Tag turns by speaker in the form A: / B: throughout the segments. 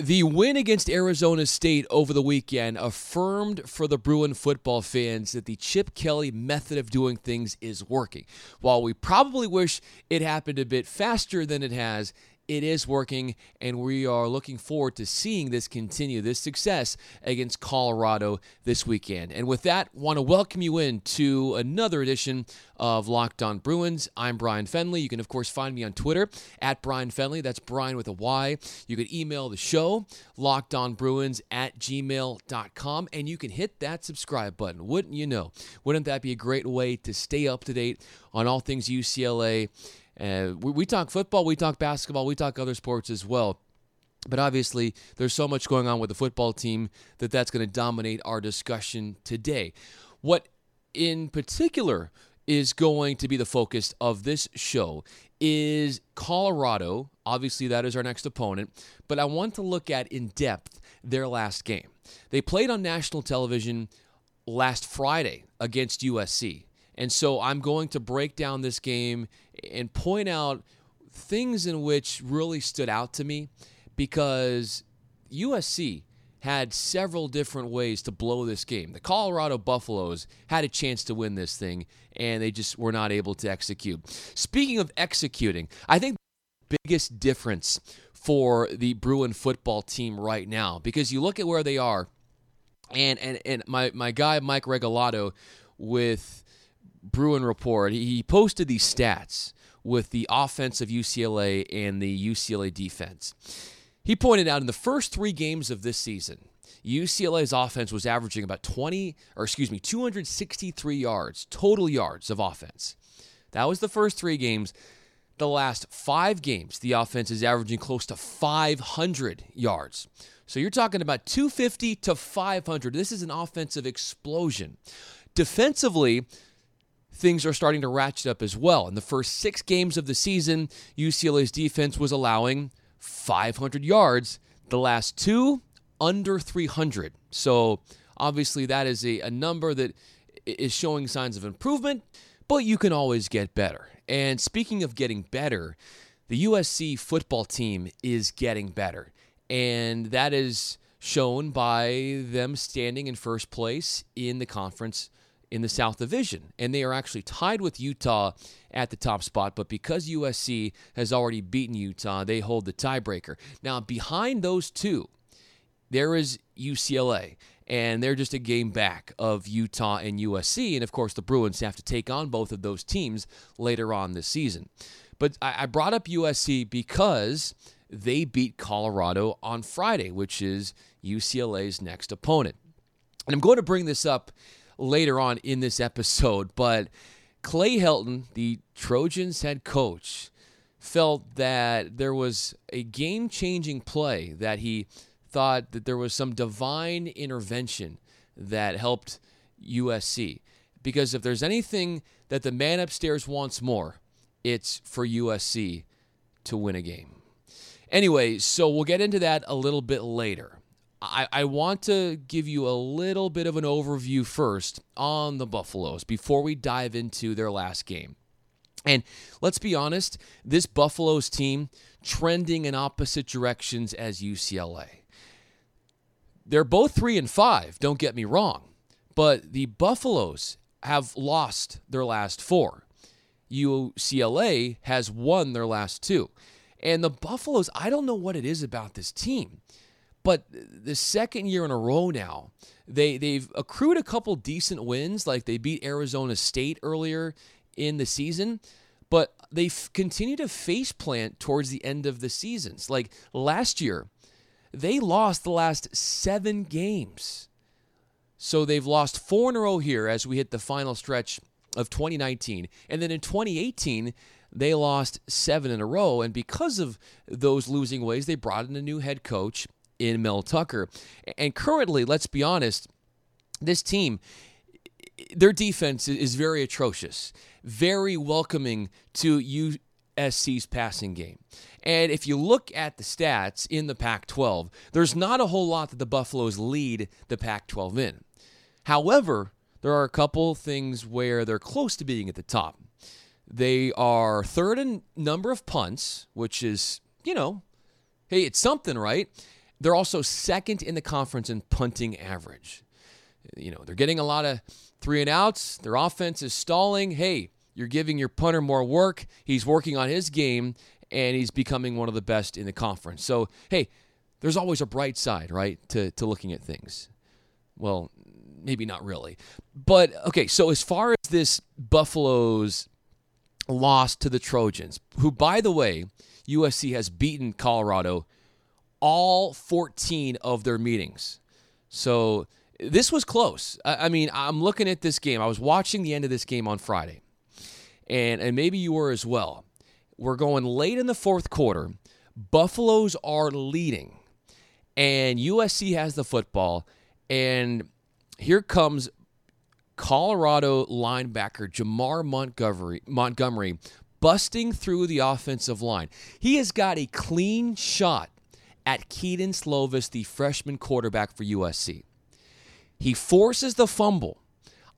A: The win against Arizona State over the weekend affirmed for the Bruin football fans that the Chip Kelly method of doing things is working. While we probably wish it happened a bit faster than it has, it is working, and we are looking forward to seeing this continue, this success against Colorado this weekend. And with that, want to welcome you in to another edition of Locked On Bruins. I'm Bryan Fenley. You can, of course, find me on Twitter at Bryan Fenley. That's Bryan with a Y. You can email the show, lockedonbruins at gmail.com, and you can hit that subscribe button. Wouldn't you know? Wouldn't that be a great way to stay up to date on all things UCLA? Uh, we, we talk football, we talk basketball, we talk other sports as well. But obviously, there's so much going on with the football team that that's going to dominate our discussion today. What in particular is going to be the focus of this show is Colorado. Obviously, that is our next opponent, but I want to look at in depth their last game. They played on national television last Friday against USC. And so I'm going to break down this game and point out things in which really stood out to me because USC had several different ways to blow this game. The Colorado Buffaloes had a chance to win this thing, and they just were not able to execute. Speaking of executing, I think the biggest difference for the Bruin football team right now, because you look at where they are, and and, and my, my guy Mike Regalado with Bruin Report, he posted these stats with the offense of UCLA and the UCLA defense. He pointed out in the first three games of this season, UCLA's offense was averaging about 20, or excuse me, 263 yards, total yards of offense. That was the first three games. The last five games, the offense is averaging close to 500 yards. So you're talking about 250 to 500. This is an offensive explosion. Defensively, things are starting to ratchet up as well. In the first six games of the season, UCLA's defense was allowing 500 yards. The last two, under 300. So obviously, that is a, a number that is showing signs of improvement, but you can always get better. And speaking of getting better, the USC football team is getting better. And that is shown by them standing in first place in the conference in the South Division. And they are actually tied with Utah at the top spot. But because USC has already beaten Utah, they hold the tiebreaker. Now, behind those two, there is UCLA. And they're just a game back of Utah and USC. And of course, the Bruins have to take on both of those teams later on this season. But I brought up USC because they beat Colorado on Friday, which is UCLA's next opponent. And I'm going to bring this up later on in this episode. But Clay Helton, the Trojans head coach, felt that there was a game changing play that he thought that there was some divine intervention that helped USC. Because if there's anything that the man upstairs wants more, it's for USC to win a game. Anyway, so we'll get into that a little bit later. I, I want to give you a little bit of an overview first on the Buffaloes before we dive into their last game. And let's be honest, this Buffaloes team trending in opposite directions as UCLA. They're both 3 and 5, don't get me wrong, but the Buffaloes have lost their last 4. UCLA has won their last 2. And the Buffaloes, I don't know what it is about this team. But the second year in a row now, they they've accrued a couple decent wins, like they beat Arizona State earlier in the season, but they continue to face plant towards the end of the seasons. Like last year, they lost the last seven games. So they've lost four in a row here as we hit the final stretch of 2019. And then in 2018, they lost seven in a row. And because of those losing ways, they brought in a new head coach in Mel Tucker. And currently, let's be honest, this team, their defense is very atrocious, very welcoming to USC's passing game. And if you look at the stats in the Pac 12, there's not a whole lot that the Buffaloes lead the Pac 12 in. However, there are a couple things where they're close to being at the top. They are third in number of punts, which is, you know, hey, it's something, right? They're also second in the conference in punting average. You know, they're getting a lot of three and outs. Their offense is stalling. Hey, you're giving your punter more work. He's working on his game, and he's becoming one of the best in the conference. So, hey, there's always a bright side, right, to, to looking at things. Well, maybe not really. But, okay, so as far as this Buffalo's loss to the Trojans, who, by the way, USC has beaten Colorado all 14 of their meetings. So this was close. I mean, I'm looking at this game. I was watching the end of this game on Friday, and, and maybe you were as well. We're going late in the fourth quarter. Buffaloes are leading, and USC has the football. And here comes Colorado linebacker Jamar Montgomery, Montgomery busting through the offensive line. He has got a clean shot at Kedon Slovis, the freshman quarterback for USC. He forces the fumble.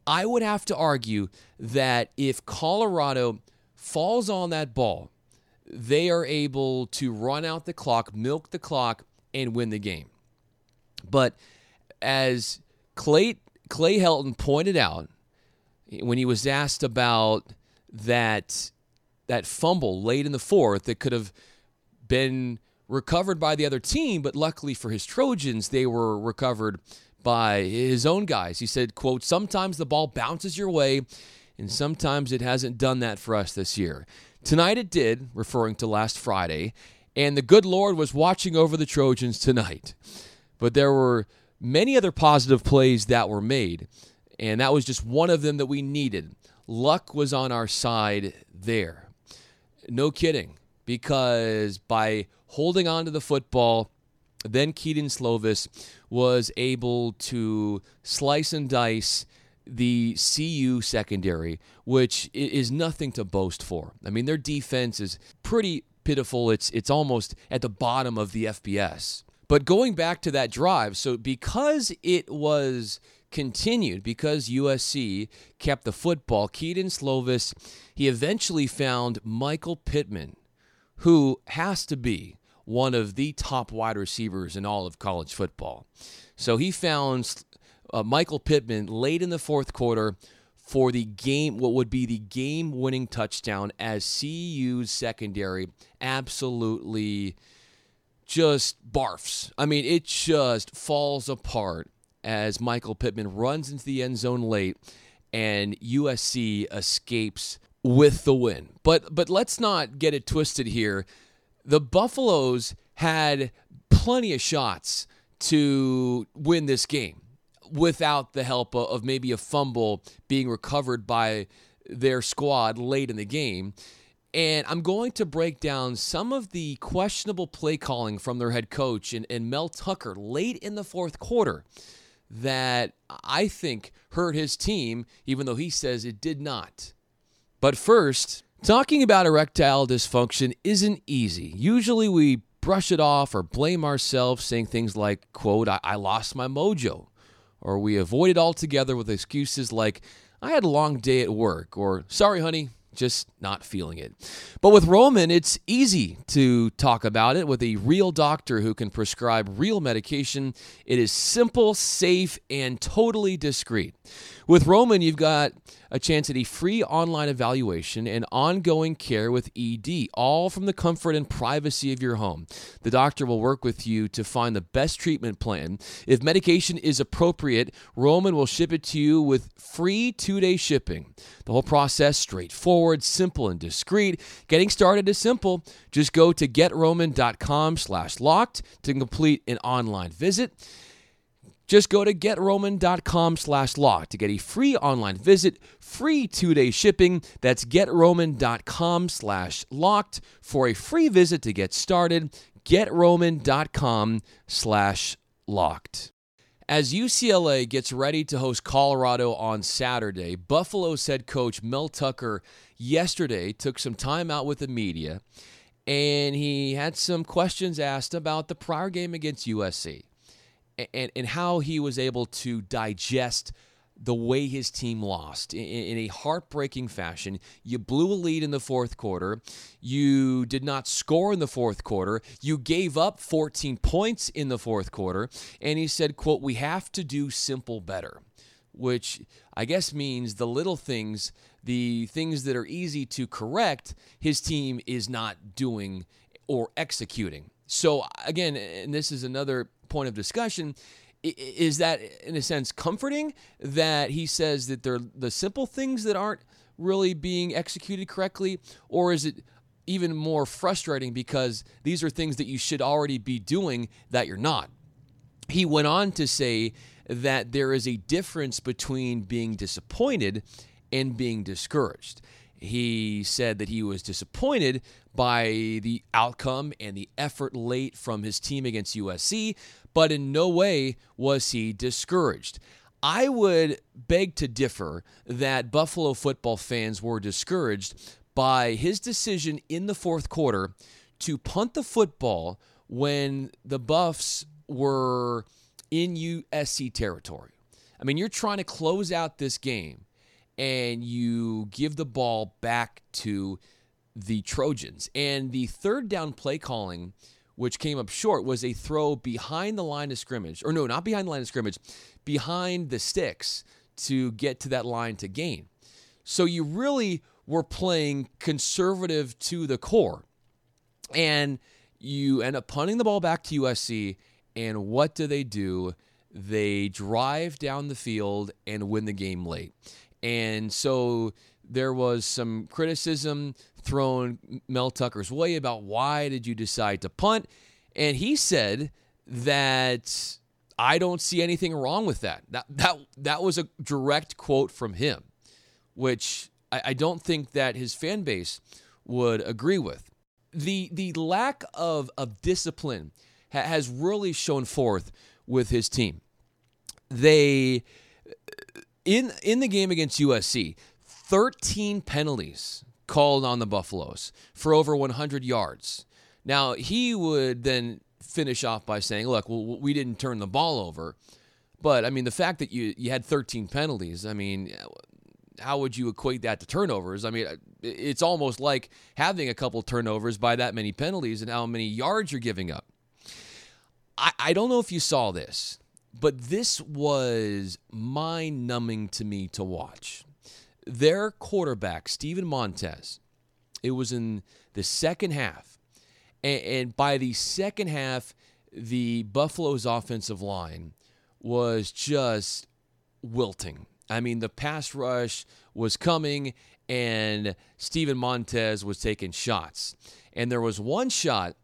A: I would have to argue that if Colorado falls on that ball, they are able to run out the clock, milk the clock, and win the game. But as Clay, Clay Helton pointed out when he was asked about that that fumble late in the fourth that could have been recovered by the other team, but luckily for his Trojans, they were recovered by his own guys. He said, quote, sometimes the ball bounces your way, and sometimes it hasn't done that for us this year. Tonight it did, referring to last Friday, and the good Lord was watching over the Trojans tonight. But there were many other positive plays that were made, and that was just one of them that we needed. Luck was on our side there. No kidding, because by holding on to the football, then Kedon Slovis was able to slice and dice the CU secondary, which is nothing to boast for. I mean, their defense is pretty pitiful. It's it's almost at the bottom of the FBS. But going back to that drive, so because it was continued, because USC kept the football, Kedon Slovis, he eventually found Michael Pittman, who has to be one of the top wide receivers in all of college football. So he found uh, Michael Pittman late in the fourth quarter for the game, what would be the game winning touchdown as CU's secondary absolutely just barfs. I mean, it just falls apart as Michael Pittman runs into the end zone late and USC escapes with the win. But but let's not get it twisted here. The Buffaloes had plenty of shots to win this game without the help of maybe a fumble being recovered by their squad late in the game. And I'm going to break down some of the questionable play calling from their head coach and, and Mel Tucker late in the fourth quarter that I think hurt his team, even though he says it did not. But first, talking about erectile dysfunction isn't easy. Usually we brush it off or blame ourselves, saying things like, quote, I, I lost my mojo. Or we avoid it altogether with excuses like, I had a long day at work, or sorry, honey, just not feeling it. But with Roman, it's easy to talk about it with a real doctor who can prescribe real medication. It is simple, safe, and totally discreet. With Roman, you've got a chance at a free online evaluation and ongoing care with ED, all from the comfort and privacy of your home. The doctor will work with you to find the best treatment plan. If medication is appropriate, Roman will ship it to you with free two day shipping. The whole process straightforward, simple, and discreet. Getting started is simple. Just go to getroman.com slash locked to complete an online visit. Just go to getroman.com slash locked to get a free online visit, free two-day shipping. That's getroman.com slash locked for a free visit to get started. Getroman.com slash locked. As UCLA gets ready to host Colorado on Saturday, Buffalo's head coach Mel Tucker yesterday took some time out with the media and he had some questions asked about the prior game against USC and, and how he was able to digest the way his team lost in, in, a heartbreaking fashion. You blew a lead in the fourth quarter. You did not score in the fourth quarter. You gave up 14 points in the fourth quarter. And he said, quote, we have to do simple better, which I guess means the little things, the things that are easy to correct, his team is not doing or executing. So again, and this is another point of discussion, is that in a sense comforting that he says that they're the simple things that aren't really being executed correctly? Or is it even more frustrating because these are things that you should already be doing that you're not? He went on to say that there is a difference between being disappointed and being discouraged he said that he was disappointed by the outcome and the effort late from his team against USC, but in no way was he discouraged. I would beg to differ that Buffalo football fans were discouraged by his decision in the fourth quarter to punt the football when the Buffs were in USC territory. I mean, you're trying to close out this game and you give the ball back to the Trojans. And the third down play calling which came up short, was a throw behind the line of scrimmage, or no, not behind the line of scrimmage, behind the sticks to get to that line to gain. So you really were playing conservative to the core. And you end up punting the ball back to USC. And what do they do? They drive down the field and win the game late. And so there was some criticism thrown Mel Tucker's way about why did you decide to punt? And he said that I don't see anything wrong with that. That that that was a direct quote from him, which I, I don't think that his fan base would agree with. The the lack of of discipline ha, has really shown forth with his team. They in in the game against USC, 13 penalties called on the Buffaloes for over 100 yards. Now, he would then finish off by saying, look, well, we didn't turn the ball over. But, I mean, the fact that you, you had 13 penalties, I mean, how would you equate that to turnovers? I mean, uh, it's almost like having a couple turnovers by that many penalties and how many yards you're giving up. I, I don't know if you saw this, but this was mind numbing to me to watch their quarterback, Steven Montez, it was in the second half. And, and by the second half, the Buffalo's offensive line was just wilting. I mean, the pass rush was coming, and Steven Montez was taking shots. And there was one shot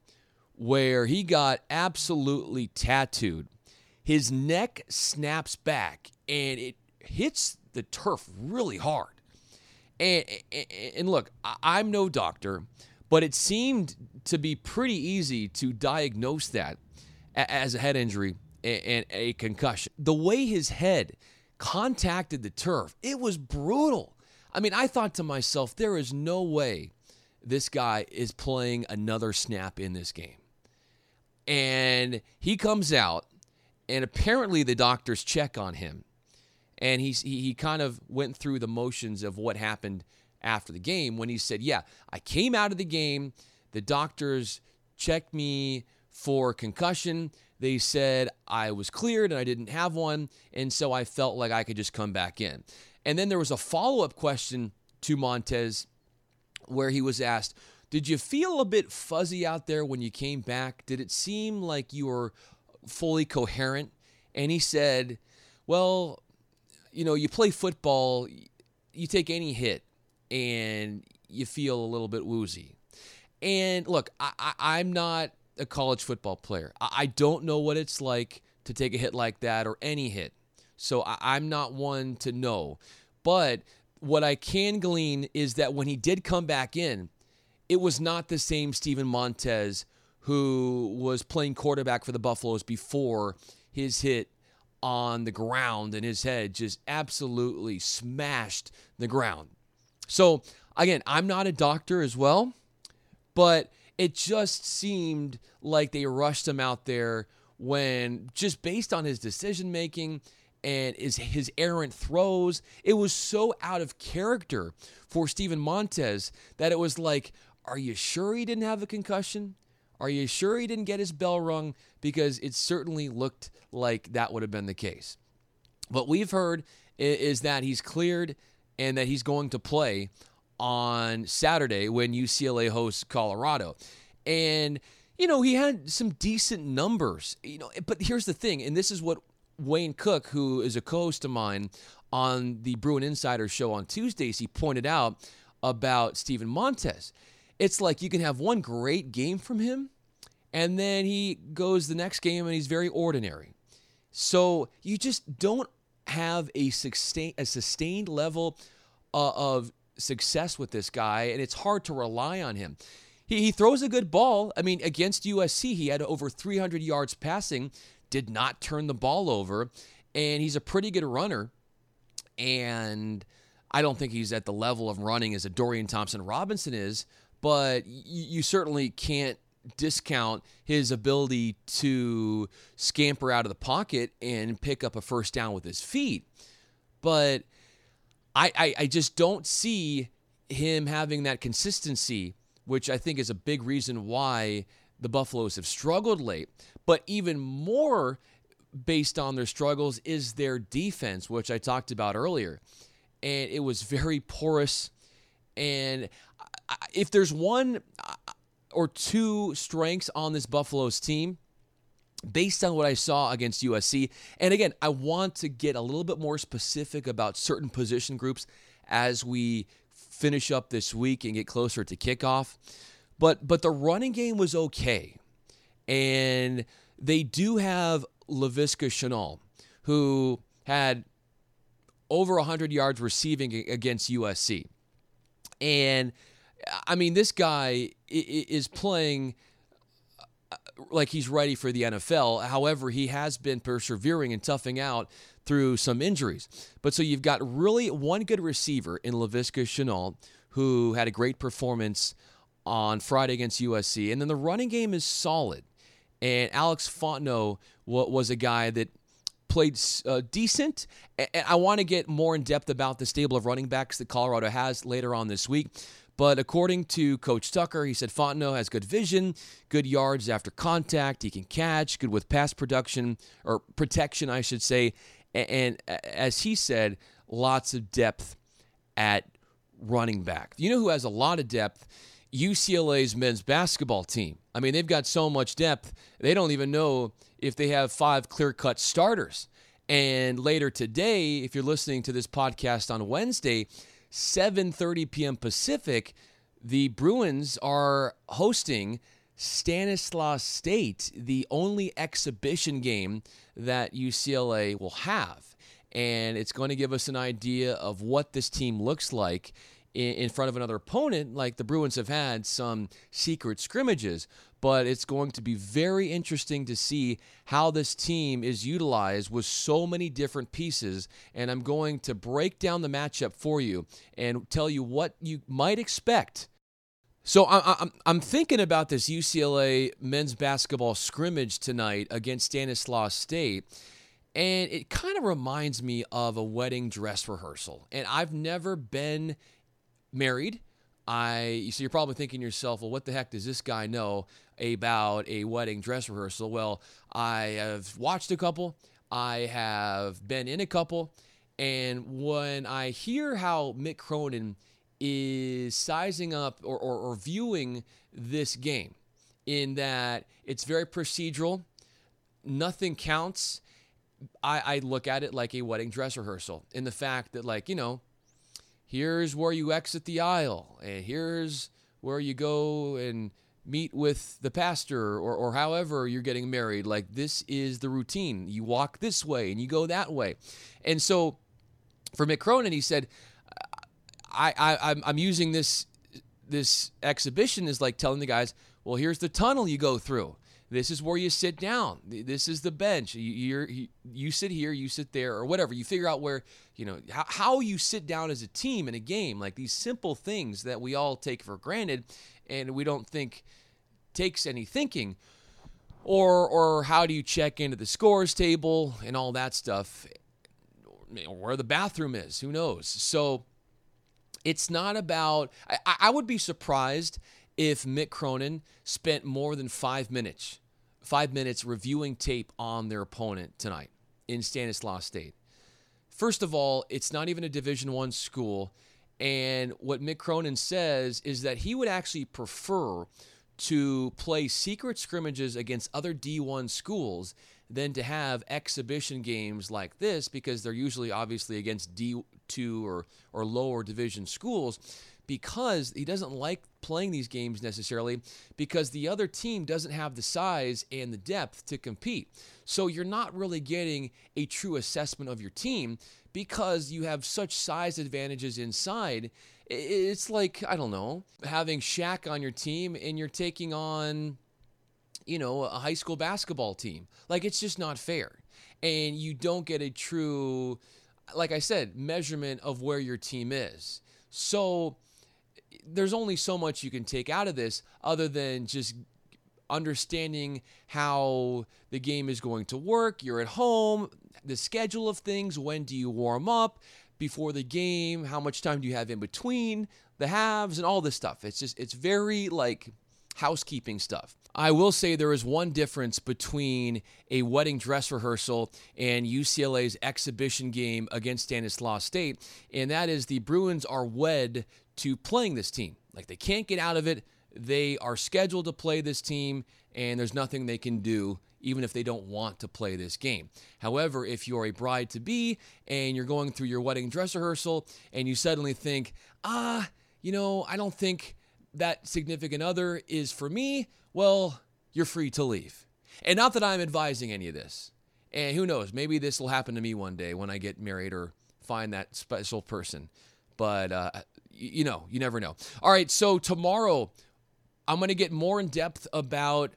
A: where he got absolutely tattooed. His neck snaps back, and it hits the turf really hard. And, and, look, I'm no doctor, but it seemed to be pretty easy to diagnose that as a head injury and a concussion. The way his head contacted the turf, it was brutal. I mean, I thought to myself, there is no way this guy is playing another snap in this game. And he comes out, and apparently the doctors check on him and he's, he, he kind of went through the motions of what happened after the game when he said, Yeah, I came out of the game. The doctors checked me for concussion. They said I was cleared and I didn't have one. And so I felt like I could just come back in. And then there was a follow up question to Montez where he was asked, Did you feel a bit fuzzy out there when you came back? Did it seem like you were fully coherent? And he said, Well, you know, you play football, you take any hit and you feel a little bit woozy. And look, I, am not a college football player. I, I, don't know what it's like to take a hit like that or any hit. So I, I'm not one to know. But what I can glean is that when he did come back in, it was not the same Steven Montez who was playing quarterback for the Buffaloes before his hit on the ground and his head just absolutely smashed the ground. So, again, I'm not a doctor as well, but it just seemed like they rushed him out there when just based on his decision making and his, his errant throws. It was so out of character for Steven Montez that it was like, are you sure he didn't have a concussion? Are you sure he didn't get his bell rung? Because it certainly looked like that would have been the case. What we've heard is that he's cleared and that he's going to play on Saturday when UCLA hosts Colorado. And, you know, he had some decent numbers, you know, but here's the thing, and this is what Wayne Cook, who is a co host of mine on the Bruin Insider show on Tuesdays, he pointed out about Steven Montez. It's like you can have one great game from him, and then he goes the next game and he's very ordinary. So you just don't have a sustain a sustained level uh, of success with this guy, and it's hard to rely on him. He, he throws a good ball. I mean, against USC, he had over 300 yards passing, did not turn the ball over, and he's a pretty good runner. And I don't think he's at the level of running as a Dorian Thompson Robinson is, but you, certainly can't discount his ability to scamper out of the pocket and pick up a first down with his feet. But I, I, I just don't see him having that consistency, which I think is a big reason why the Buffaloes have struggled late. But even more based on their struggles is their defense, which I talked about earlier. And it was very porous. And if there's one uh, or two strengths on this Buffaloes team based on what I saw against USC. And again, I want to get a little bit more specific about certain position groups as we finish up this week and get closer to kickoff. But but the running game was okay. And they do have Laviska Shenault, who had over 100 yards receiving against USC. And I mean, this guy is playing uh, like he's ready for the NFL. However, he has been persevering and toughing out through some injuries. But so you've got really one good receiver in Laviska Shenault, who had a great performance on Friday against USC. And then the running game is solid. And Alex Fontenot was a guy that played uh, decent. And I want to get more in depth about the stable of running backs that Colorado has later on this week. But according to Coach Tucker, he said Fontenot has good vision, good yards after contact. He can catch, good with pass production or protection, I should say. And, as he said, lots of depth at running back. You know who has a lot of depth? UCLA's men's basketball team. I mean, they've got so much depth, they don't even know if they have five clear cut starters. And later today, if you're listening to this podcast on Wednesday, 7:30 p.m. Pacific, the Bruins are hosting Stanislaus State, the only exhibition game that UCLA will have. And it's going to give us an idea of what this team looks like in, front of another opponent. Like the Bruins have had some secret scrimmages, but it's going to be very interesting to see how this team is utilized with so many different pieces. And I'm going to break down the matchup for you and tell you what you might expect. So I'm, I'm thinking about this UCLA men's basketball scrimmage tonight against Stanislaus State. And it kind of reminds me of a wedding dress rehearsal. And I've never been married. I so you're probably thinking to yourself, well, what the heck does this guy know about a wedding dress rehearsal? Well, I have watched a couple, I have been in a couple, and when I hear how Mick Cronin is sizing up or, or, or viewing this game, in that it's very procedural, nothing counts. I, I look at it like a wedding dress rehearsal in the fact that, like, you know, here's where you exit the aisle, and here's where you go and meet with the pastor or, or however you're getting married. Like, this is the routine. You walk this way and you go that way. And so for Mick Cronin, he said, I, I, I'm using this this exhibition is like telling the guys, well, here's the tunnel you go through. This is where you sit down. This is the bench. You, you sit here, you sit there, or whatever. You figure out where, you know, how, how you sit down as a team in a game. Like these simple things that we all take for granted and we don't think takes any thinking. Or, or how do you check into the scores table and all that stuff. where the bathroom is. Who knows? So it's not about. I, I would be surprised if Mick Cronin spent more than five minutes, five minutes reviewing tape on their opponent tonight in Stanislaus State. First of all, it's not even a Division One school, and what Mick Cronin says is that he would actually prefer to play secret scrimmages against other D1 schools than to have exhibition games like this because they're usually obviously against D2 or, or lower division schools because he doesn't like playing these games necessarily because the other team doesn't have the size and the depth to compete. So you're not really getting a true assessment of your team because you have such size advantages inside. It's like, I don't know, having Shaq on your team and you're taking on you know, a high school basketball team. Like it's just not fair. And you don't get a true like I said, measurement of where your team is. So there's only so much you can take out of this other than just understanding how the game is going to work. You're at home, the schedule of things, when do you warm up before the game, how much time do you have in between the halves and all this stuff. It's just it's very like housekeeping stuff. I will say there is one difference between a wedding dress rehearsal and UCLA's exhibition game against Stanislaus State, and that is the Bruins are wed to playing this team. Like they can't get out of it. They are scheduled to play this team, and there's nothing they can do even if they don't want to play this game. However, if you're a bride to be and you're going through your wedding dress rehearsal and you suddenly think, ah, you know, I don't think that significant other is for me, well, you're free to leave. And not that I'm advising any of this. And who knows, maybe this will happen to me one day when I get married or find that special person. But, uh, you know, you never know. All right, so tomorrow I'm going to get more in depth about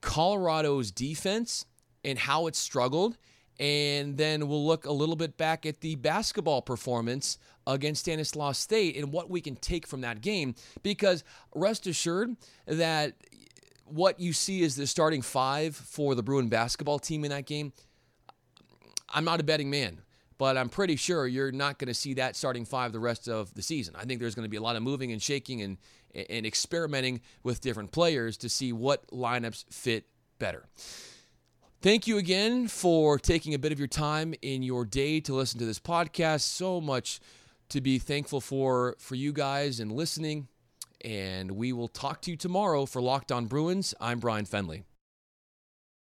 A: Colorado's defense and how it struggled. And then we'll look a little bit back at the basketball performance against Stanislaus State and what we can take from that game. Because rest assured that what you see is the starting five for the Bruin basketball team in that game. I'm not a betting man, but I'm pretty sure you're not going to see that starting five the rest of the season. I think there's going to be a lot of moving and shaking and, and experimenting with different players to see what lineups fit better. Thank you again for taking a bit of your time in your day to listen to this podcast. So much to be thankful for for you guys and listening. And we will talk to you tomorrow for Locked On Bruins. I'm Bryan Fenley.